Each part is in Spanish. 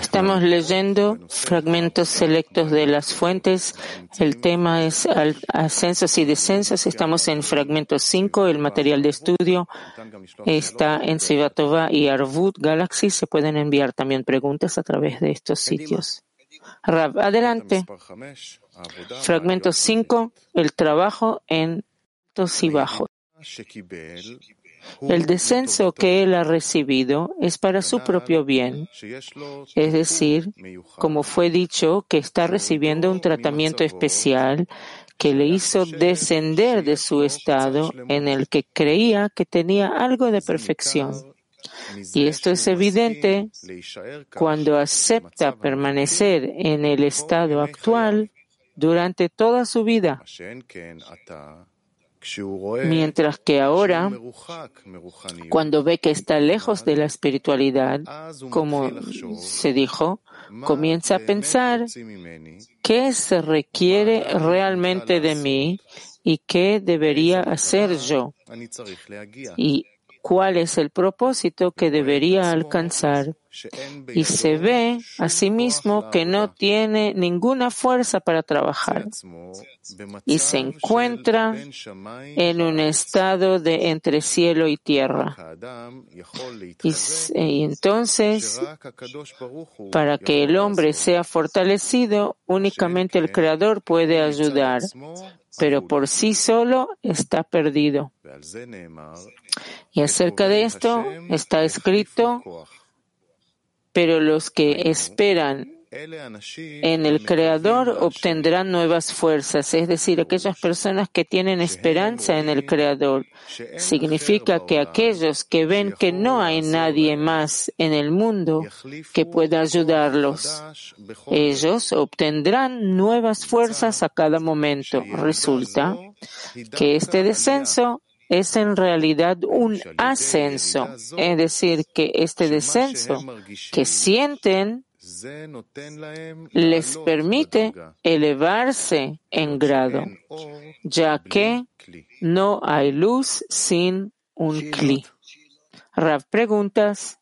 Estamos leyendo fragmentos selectos de las fuentes. El tema es ascensos y descensos. Estamos en fragmento 5. El material de estudio está en Sivatova y Arvut Galaxy. Se pueden enviar también preguntas a través de estos sitios. adelante. Fragmento 5. El trabajo en altos y bajos. El descenso que él ha recibido es para su propio bien, es decir, como fue dicho, que está recibiendo un tratamiento especial que le hizo descender de su estado en el que creía que tenía algo de perfección. Y esto es evidente cuando acepta permanecer en el estado actual durante toda su vida Mientras que ahora, cuando ve que está lejos de la espiritualidad, como se dijo, comienza a pensar qué se requiere realmente de mí y qué debería hacer yo. Y cuál es el propósito que debería alcanzar y se ve a sí mismo que no tiene ninguna fuerza para trabajar y se encuentra en un estado de entre cielo y tierra. Y, y entonces, para que el hombre sea fortalecido, únicamente el Creador puede ayudar, pero por sí solo está perdido. Y acerca de esto está escrito, pero los que esperan en el Creador obtendrán nuevas fuerzas, es decir, aquellas personas que tienen esperanza en el Creador. Significa que aquellos que ven que no hay nadie más en el mundo que pueda ayudarlos, ellos obtendrán nuevas fuerzas a cada momento. Resulta que este descenso es en realidad un ascenso, es decir, que este descenso que sienten les permite elevarse en grado, ya que no hay luz sin un cli. Rav, preguntas.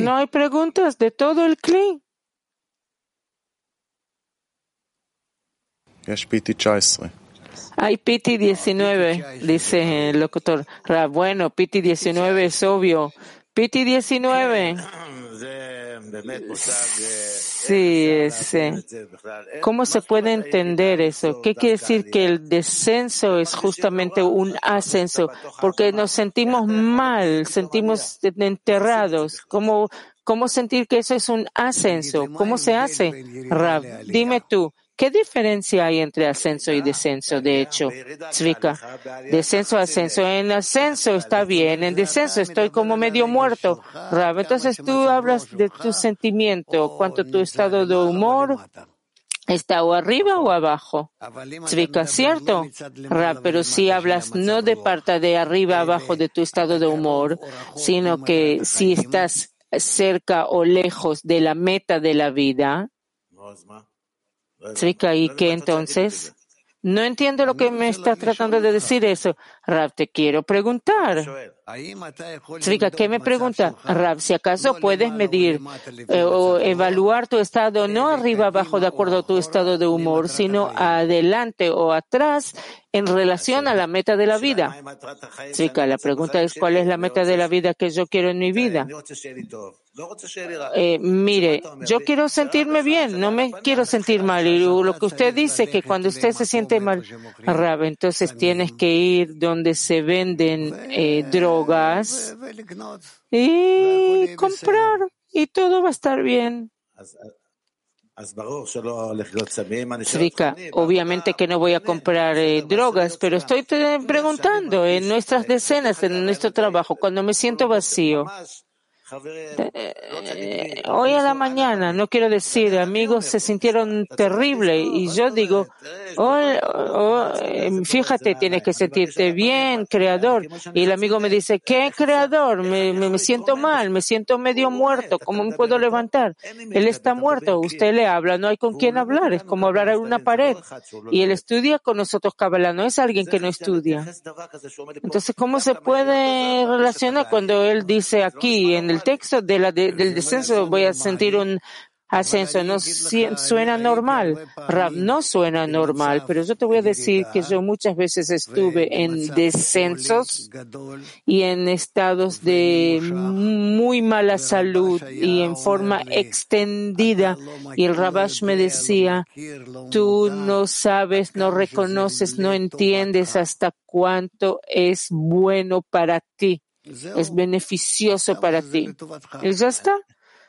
No hay preguntas de todo el cli. Hay Piti 19, dice el locutor. Bueno, Piti 19 es obvio. Piti 19. Sí, ese. ¿Cómo se puede entender eso? ¿Qué quiere decir que el descenso es justamente un ascenso? Porque nos sentimos mal, sentimos enterrados. ¿Cómo, cómo sentir que eso es un ascenso? ¿Cómo se hace? Rab, dime tú. ¿Qué diferencia hay entre ascenso y descenso? De hecho, Zvika, descenso, ascenso. En ascenso está bien, en descenso estoy como medio muerto. Rab, entonces tú hablas de tu sentimiento, cuánto tu estado de humor está o arriba o abajo. Zvika, ¿cierto? Rab, pero si hablas no de parte de arriba abajo de tu estado de humor, sino que si estás cerca o lejos de la meta de la vida, ¿y qué entonces? No entiendo lo que me está tratando de decir eso. Rab, te quiero preguntar. Tzvika, ¿qué me pregunta? Rab, si acaso puedes medir eh, o evaluar tu estado no arriba abajo de acuerdo a tu estado de humor, sino adelante o atrás en relación a la meta de la vida. Tzvika, la pregunta es ¿cuál es la meta de la vida que yo quiero en mi vida? Eh, mire, yo quiero sentirme bien, no me quiero sentir mal. Y lo que usted dice que cuando usted se siente mal, Rab, entonces tienes que ir donde se venden eh, drogas y comprar y todo va a estar bien. obviamente que no voy a comprar eh, drogas, pero estoy preguntando en nuestras decenas, en nuestro trabajo, cuando me siento vacío Eh, hoy a la mañana, no quiero decir, amigos se sintieron terrible y yo digo, oh, oh, fíjate, tienes que sentirte bien, creador. Y el amigo me dice, ¿qué creador? Me, me, siento mal, me siento medio muerto, ¿cómo me puedo levantar? Él está muerto, usted le habla, no hay con quién hablar, es como hablar a una pared. Y él estudia con nosotros Kabbalah, no es alguien que no estudia. Entonces, ¿cómo se puede relacionar cuando él dice aquí en el texto de la del descenso voy a sentir un ascenso? No suena normal. no suena normal, pero yo te voy a decir que yo muchas veces estuve en descensos y en estados de muy mala salud y en forma extendida. Y el Rabash me decía, tú no sabes, no reconoces, no entiendes hasta cuánto es bueno para ti es beneficioso para ti. ¿Y ya está?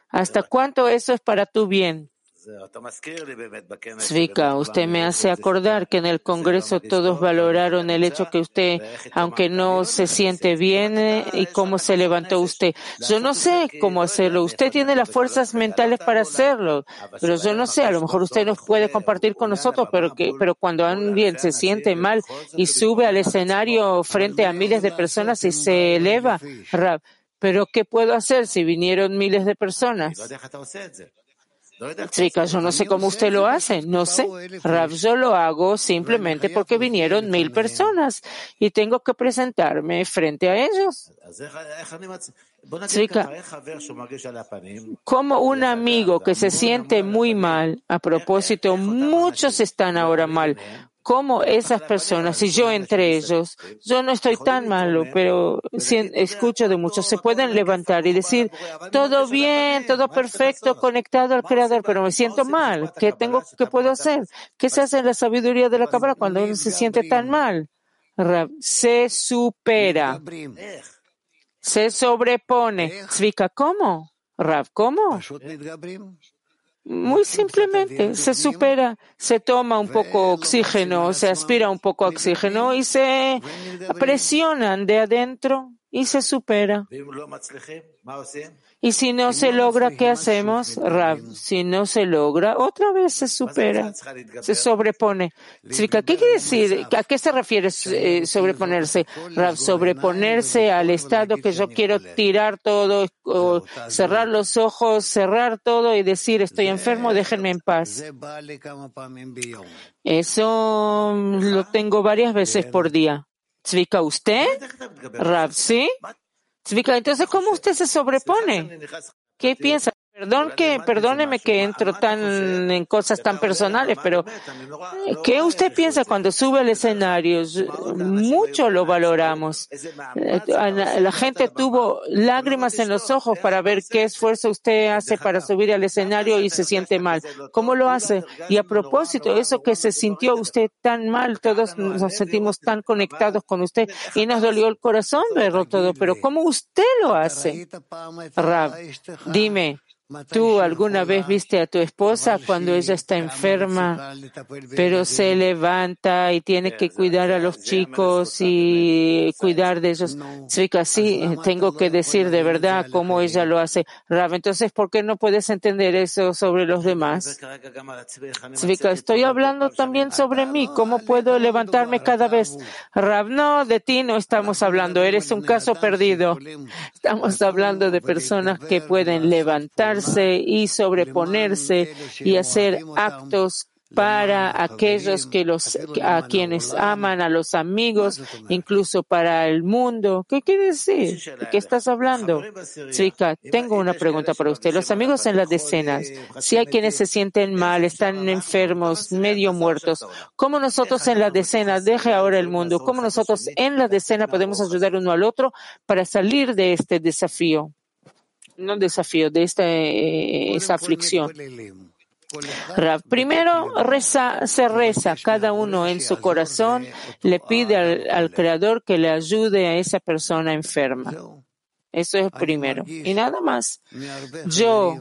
¿Hasta cuánto eso es para tu bien? Zvika, usted me hace acordar que en el Congreso todos valoraron el hecho que usted, aunque no se siente bien, eh, y cómo se levantó usted. Yo no sé cómo hacerlo. Usted tiene las fuerzas mentales para hacerlo, pero yo no sé. A lo mejor usted nos puede compartir con nosotros, pero que, pero cuando alguien se siente mal y sube al escenario frente a miles de personas y se eleva, pero ¿qué puedo hacer si vinieron miles de personas? Chicas, yo no sé cómo usted lo hace, no sé. Rav, yo lo hago simplemente porque vinieron mil personas y tengo que presentarme frente a ellos. Chica, como un amigo que se siente muy mal, a propósito, muchos están ahora mal, cómo esas personas, y yo entre ellos, yo no estoy tan malo, pero escucho de muchos, se pueden levantar y decir, todo bien, todo perfecto, conectado al Creador, pero me siento mal. ¿Qué tengo, qué puedo hacer? ¿Qué se hace en la sabiduría de la cámara cuando uno se siente tan mal? Se supera. Se sobrepone. Zvika, ¿cómo? Rav, ¿cómo? Muy simplemente, se supera, se toma un poco oxígeno, se aspira un poco oxígeno y se presionan de adentro y se supera. Y si no se logra, ¿qué hacemos? Rav, si no se logra, otra vez se supera, se sobrepone. ¿Qué quiere decir? ¿A qué se refiere eh, sobreponerse? Rav, sobreponerse al estado que yo quiero tirar todo, o cerrar los ojos, cerrar todo y decir estoy enfermo, déjenme en paz. Eso lo tengo varias veces por día. ¿Zvika usted? Rav, ¿sí? entonces, ¿cómo usted se sobrepone? ¿Qué piensa? Perdón que, perdóneme que entro tan en cosas tan personales, pero ¿qué usted piensa cuando sube al escenario? Mucho lo valoramos. Eh, la gente tuvo lágrimas en los ojos para ver qué esfuerzo usted hace para subir al escenario y se siente mal. ¿Cómo lo hace? Y a propósito, eso que se sintió usted tan mal, todos nos sentimos tan conectados con usted y nos dolió el corazón verlo todo, pero ¿cómo usted lo hace? Rab, dime. Tú alguna vez viste a tu esposa cuando ella está enferma, pero se levanta y tiene que cuidar a los chicos y cuidar de ellos. Zvika, sí, tengo que decir de verdad cómo ella lo hace. Rav, entonces, ¿por qué no puedes entender eso sobre los demás? Zvika, estoy hablando también sobre mí. ¿Cómo puedo levantarme cada vez? Rav, no, de ti no estamos hablando. Eres un caso perdido. Estamos hablando de personas que pueden y sobreponerse y hacer actos para aquellos que los, a quienes aman, a los amigos, incluso para el mundo. ¿Qué quiere decir? ¿De qué estás hablando? Chica, tengo una pregunta para usted. Los amigos en las decenas, si hay quienes se sienten mal, están enfermos, medio muertos, ¿cómo nosotros en las decenas, deje ahora el mundo, cómo nosotros en la decena podemos ayudar uno al otro para salir de este desafío? No desafío, de esta eh, aflicción. Primero reza, se reza, cada uno en su corazón le pide al, al, Creador que le ayude a esa persona enferma. Eso es primero. Y nada más. Yo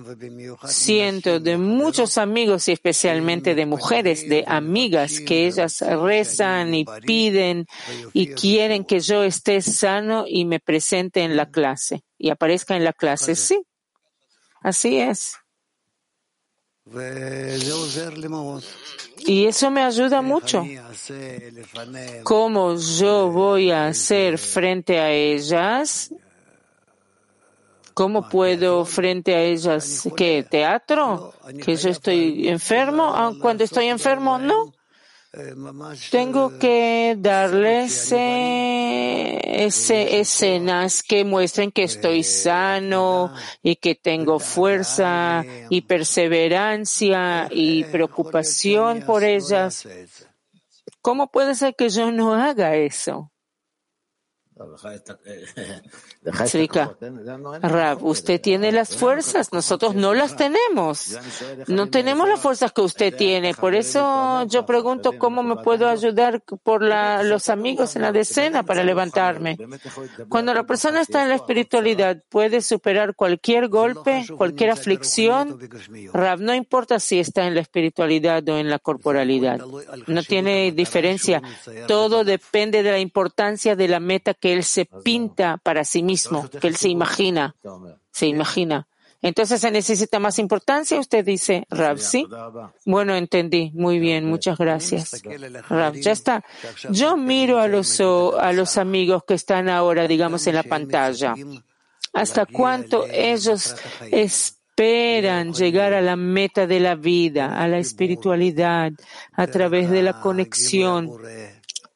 siento de muchos amigos y especialmente de mujeres, de amigas, que ellas rezan y piden y quieren que yo esté sano y me presente en la clase y aparezca en la clase. Sí, así es. Y eso me ayuda mucho. ¿Cómo yo voy a hacer frente a ellas? ¿Cómo puedo frente a ellas? ¿Qué? ¿Teatro? ¿Que yo estoy enfermo? Ah, cuando estoy enfermo, no. Tengo que darles eh, escenas que muestren que estoy sano y que tengo fuerza y perseverancia y preocupación por ellas. ¿Cómo puede ser que yo no haga eso? Tzvika, Rab, usted tiene las fuerzas, nosotros no las tenemos. No tenemos las fuerzas que usted tiene. Por eso yo pregunto cómo me puedo ayudar por los amigos en la decena para levantarme. Cuando la persona está en la espiritualidad, puede superar cualquier golpe, cualquier aflicción. Rab, no importa si está en la espiritualidad o en la corporalidad. No tiene diferencia. Todo depende de la importancia de la meta que él se pinta para sí mismo, que él se imagina, se imagina. Entonces se necesita más importancia, usted dice, Rab, ¿sí? Bueno, entendí. Muy bien, muchas gracias. Rab, ya está. Yo miro a los, a los amigos que están ahora, digamos, en la pantalla. ¿Hasta cuánto ellos esperan llegar a la meta de la vida, a la espiritualidad, a través de la conexión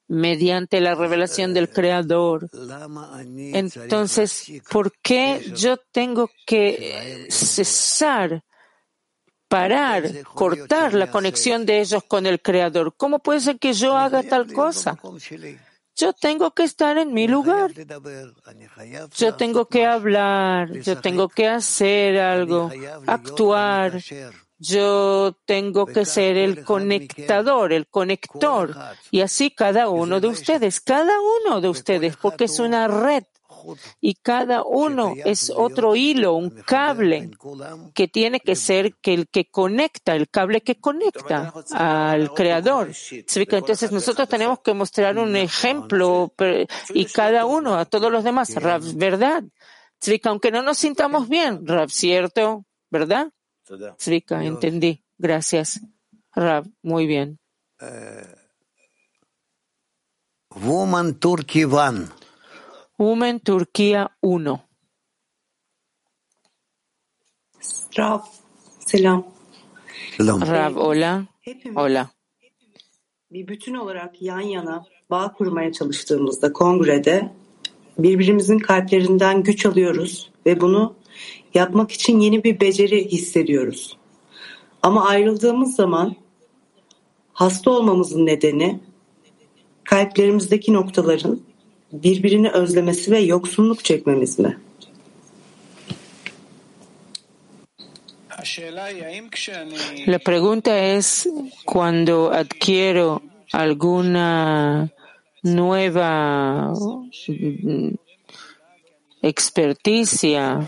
mediante la revelación del Creador. Entonces, ¿por qué yo tengo que cesar, parar, cortar la conexión de ellos con el Creador? ¿Cómo puede ser que yo haga tal cosa? Yo tengo que estar en mi lugar. Yo tengo que hablar, yo tengo que hacer algo, actuar. Yo tengo que ser el conectador, el conector. Y así cada uno de ustedes, cada uno de ustedes, porque es una red. Y cada uno es otro hilo, un cable que tiene que ser que el que conecta, el cable que conecta al creador. Entonces nosotros tenemos que mostrar un ejemplo y cada uno, a todos los demás, ¿verdad? aunque no nos sintamos bien, ¿cierto? ¿Verdad? Zvika, entendí. Gracias. Rab, muy bien. Eh, Woman Turkey One. Woman Turquía 1. Rab, selam. Selam. Rab, hola. Hola. Bir bütün olarak yan yana bağ kurmaya çalıştığımızda kongrede birbirimizin kalplerinden güç alıyoruz ve bunu yapmak için yeni bir beceri hissediyoruz. Ama ayrıldığımız zaman hasta olmamızın nedeni kalplerimizdeki noktaların birbirini özlemesi ve yoksunluk çekmemiz mi? La pregunta es, cuando adquiero alguna nueva experticia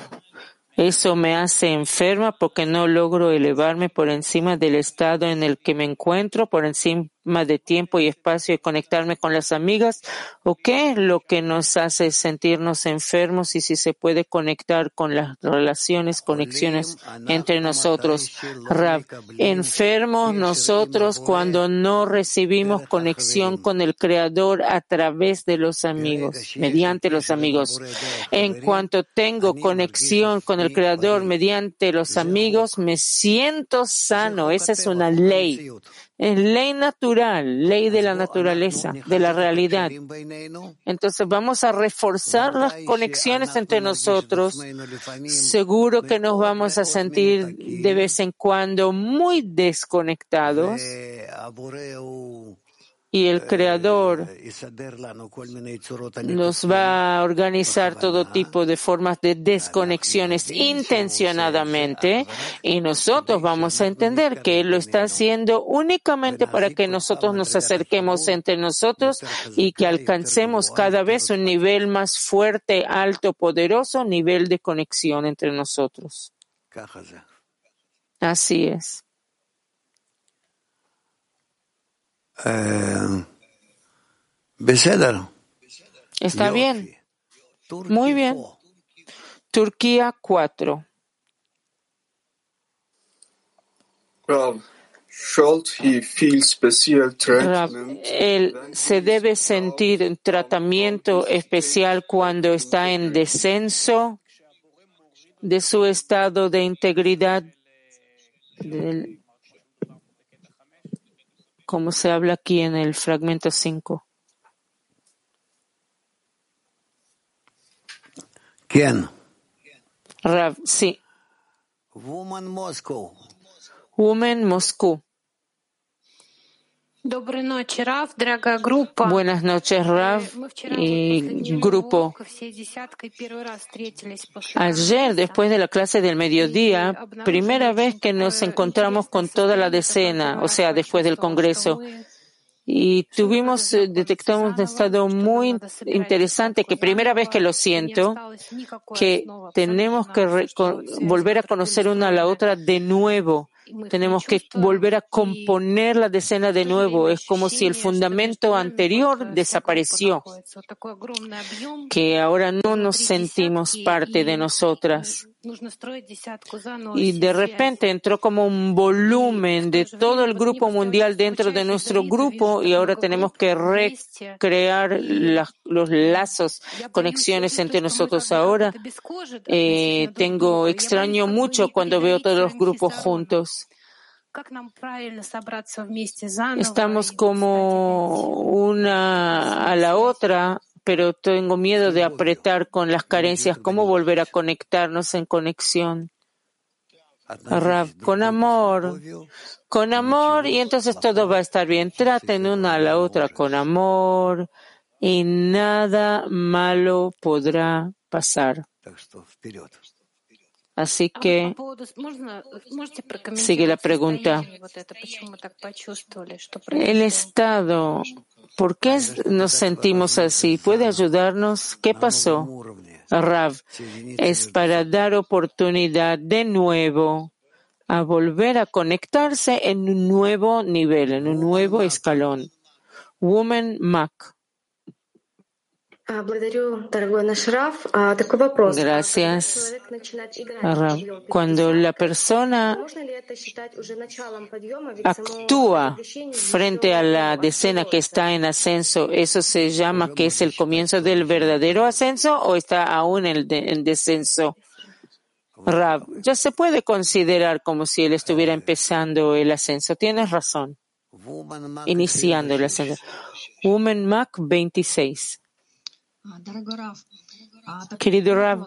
Eso me hace enferma porque no logro elevarme por encima del estado en el que me encuentro, por encima de tiempo y espacio y conectarme con las amigas o qué lo que nos hace sentirnos enfermos y si se puede conectar con las relaciones, conexiones entre nosotros. Rab, enfermos nosotros cuando no recibimos conexión con el Creador a través de los amigos, mediante los amigos. En cuanto tengo conexión con el Creador mediante los amigos, me siento sano. Esa es una ley. Es ley natural, ley de la naturaleza, de la realidad. Entonces vamos a reforzar las conexiones entre nosotros. Seguro que nos vamos a sentir de vez en cuando muy desconectados y el Creador nos va a organizar todo tipo de formas de desconexiones intencionadamente. y nosotros vamos a entender que Él lo está haciendo únicamente para que nosotros nos acerquemos entre nosotros y que alcancemos cada vez un nivel más fuerte, alto, poderoso, nivel de conexión entre nosotros. Así es. Eh, Está bien. Muy bien. Turquía 4. Él se debe sentir un tratamiento especial cuando está en descenso de su estado de integridad, como se habla aquí en el fragmento 5. ¿Quién? Rav, sí. Woman Moscow. Woman Moscú. Buenas noches, Rav y grupo. Ayer, después de la clase del mediodía, primera vez que nos encontramos con toda la decena, o sea, después del Congreso, y tuvimos, eh, detectamos un estado muy interesante que primera vez que lo siento, que tenemos que volver a conocer una a la otra de nuevo. Tenemos que volver a componer la decena de nuevo. Es como si el fundamento anterior desapareció, que ahora no nos sentimos parte de nosotras. Y de repente entró como un volumen de todo el grupo mundial dentro de nuestro grupo y ahora tenemos que recrear los lazos, conexiones entre nosotros ahora. Eh, tengo, extraño mucho cuando veo todos los grupos juntos. Estamos como una a la otra pero tengo miedo de apretar con las carencias. ¿Cómo volver a conectarnos en conexión? con amor, con amor y entonces todo va a estar bien. Traten una a la otra con amor y nada malo podrá pasar. Así que sigue la pregunta. El Estado ¿Por qué nos sentimos así? ¿Puede ayudarnos? ¿Qué pasó? Rav, es para dar oportunidad de nuevo a volver a conectarse en un nuevo nivel, en un nuevo escalón. Woman Mac. Gracias. Cuando la persona actúa frente a la decena que está en ascenso, ¿eso se llama que es el comienzo del verdadero ascenso o está aún en, descenso? Rab, ya se puede considerar como si él estuviera empezando el ascenso. Tienes razón. Iniciando el ascenso. Woman Mac 26. Querido Rav,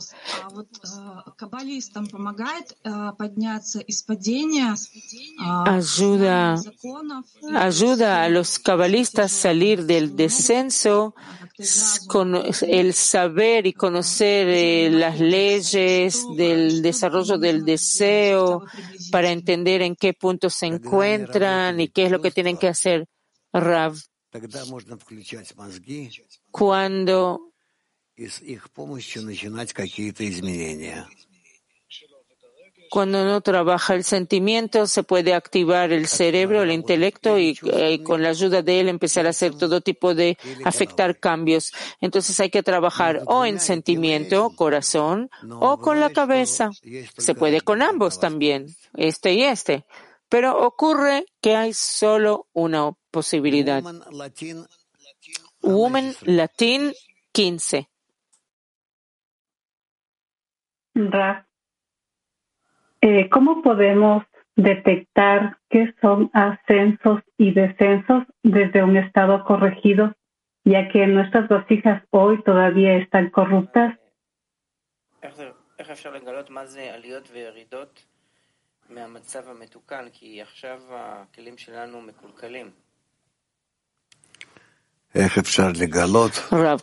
ayuda, ayuda a los cabalistas a salir del descenso con el saber y conocer eh, las leyes del desarrollo del deseo para entender en qué punto se encuentran y qué es lo que tienen que hacer. Rav, cuando cuando no trabaja el sentimiento, se puede activar el cerebro, el intelecto y, eh, con la ayuda de él empezar a hacer todo tipo de afectar cambios. Entonces hay que trabajar o en sentimiento, corazón, o con la cabeza. Se puede con ambos también, este y este. Pero ocurre que hay solo una posibilidad. Woman Latin 15. Eh, ¿cómo podemos detectar qué son ascensos y descensos desde un estado corregido, ya que nuestras vasijas hoy todavía están corruptas?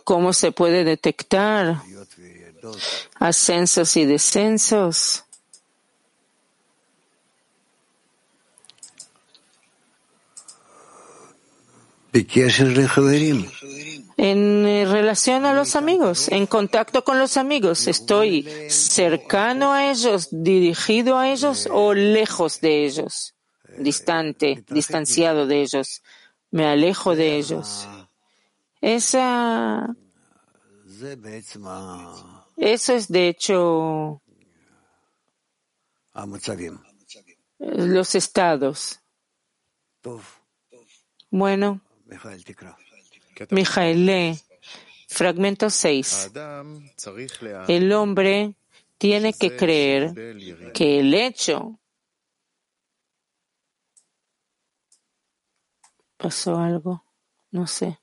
¿cómo se puede detectar ascensos y descensos. En eh, relación a los amigos, en contacto con los amigos, ¿estoy cercano a ellos, dirigido a ellos o lejos de ellos? Distante, distanciado de ellos. Me alejo de ellos. Esa Eso es de hecho los estados. Bueno, Mijael, fragmento 6. El hombre tiene que creer que el hecho pasó algo, no sé.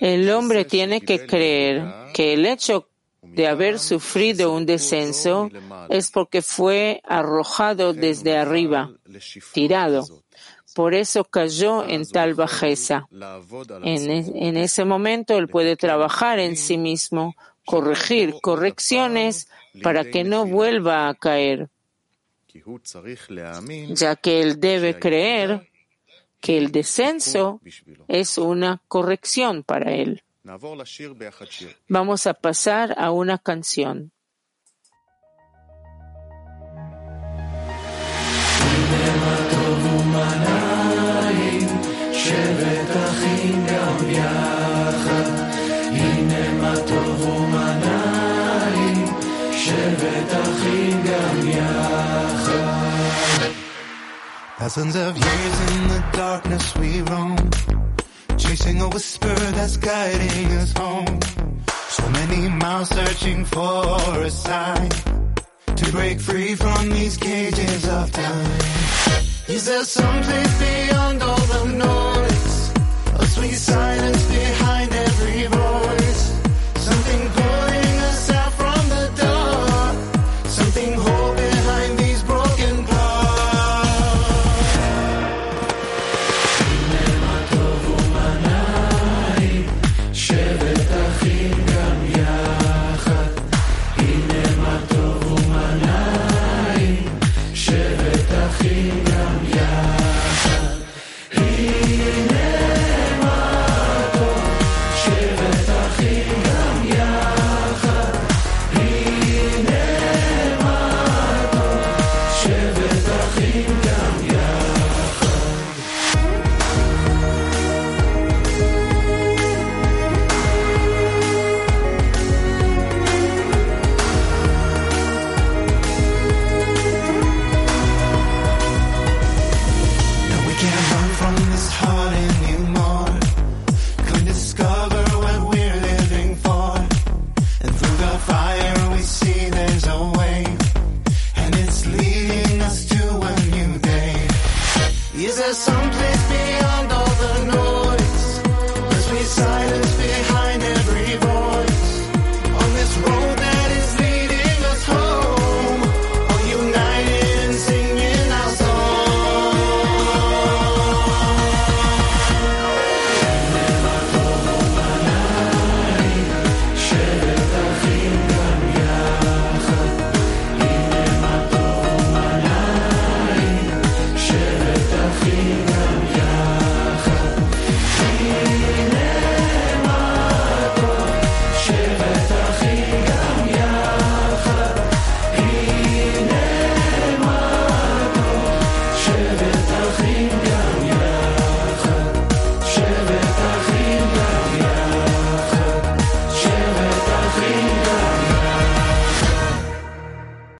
El hombre tiene que creer que el hecho de haber sufrido un descenso es porque fue arrojado desde arriba, tirado. Por eso cayó en tal bajeza. En, en ese momento él puede trabajar en sí mismo, corregir correcciones para que no vuelva a caer, ya que él debe creer que el descenso es una corrección para él. Vamos a pasar a una canción. Thousands of years in the darkness we roam, chasing a whisper that's guiding us home. So many miles searching for a sign to break free from these cages of time. Is there some place beyond No,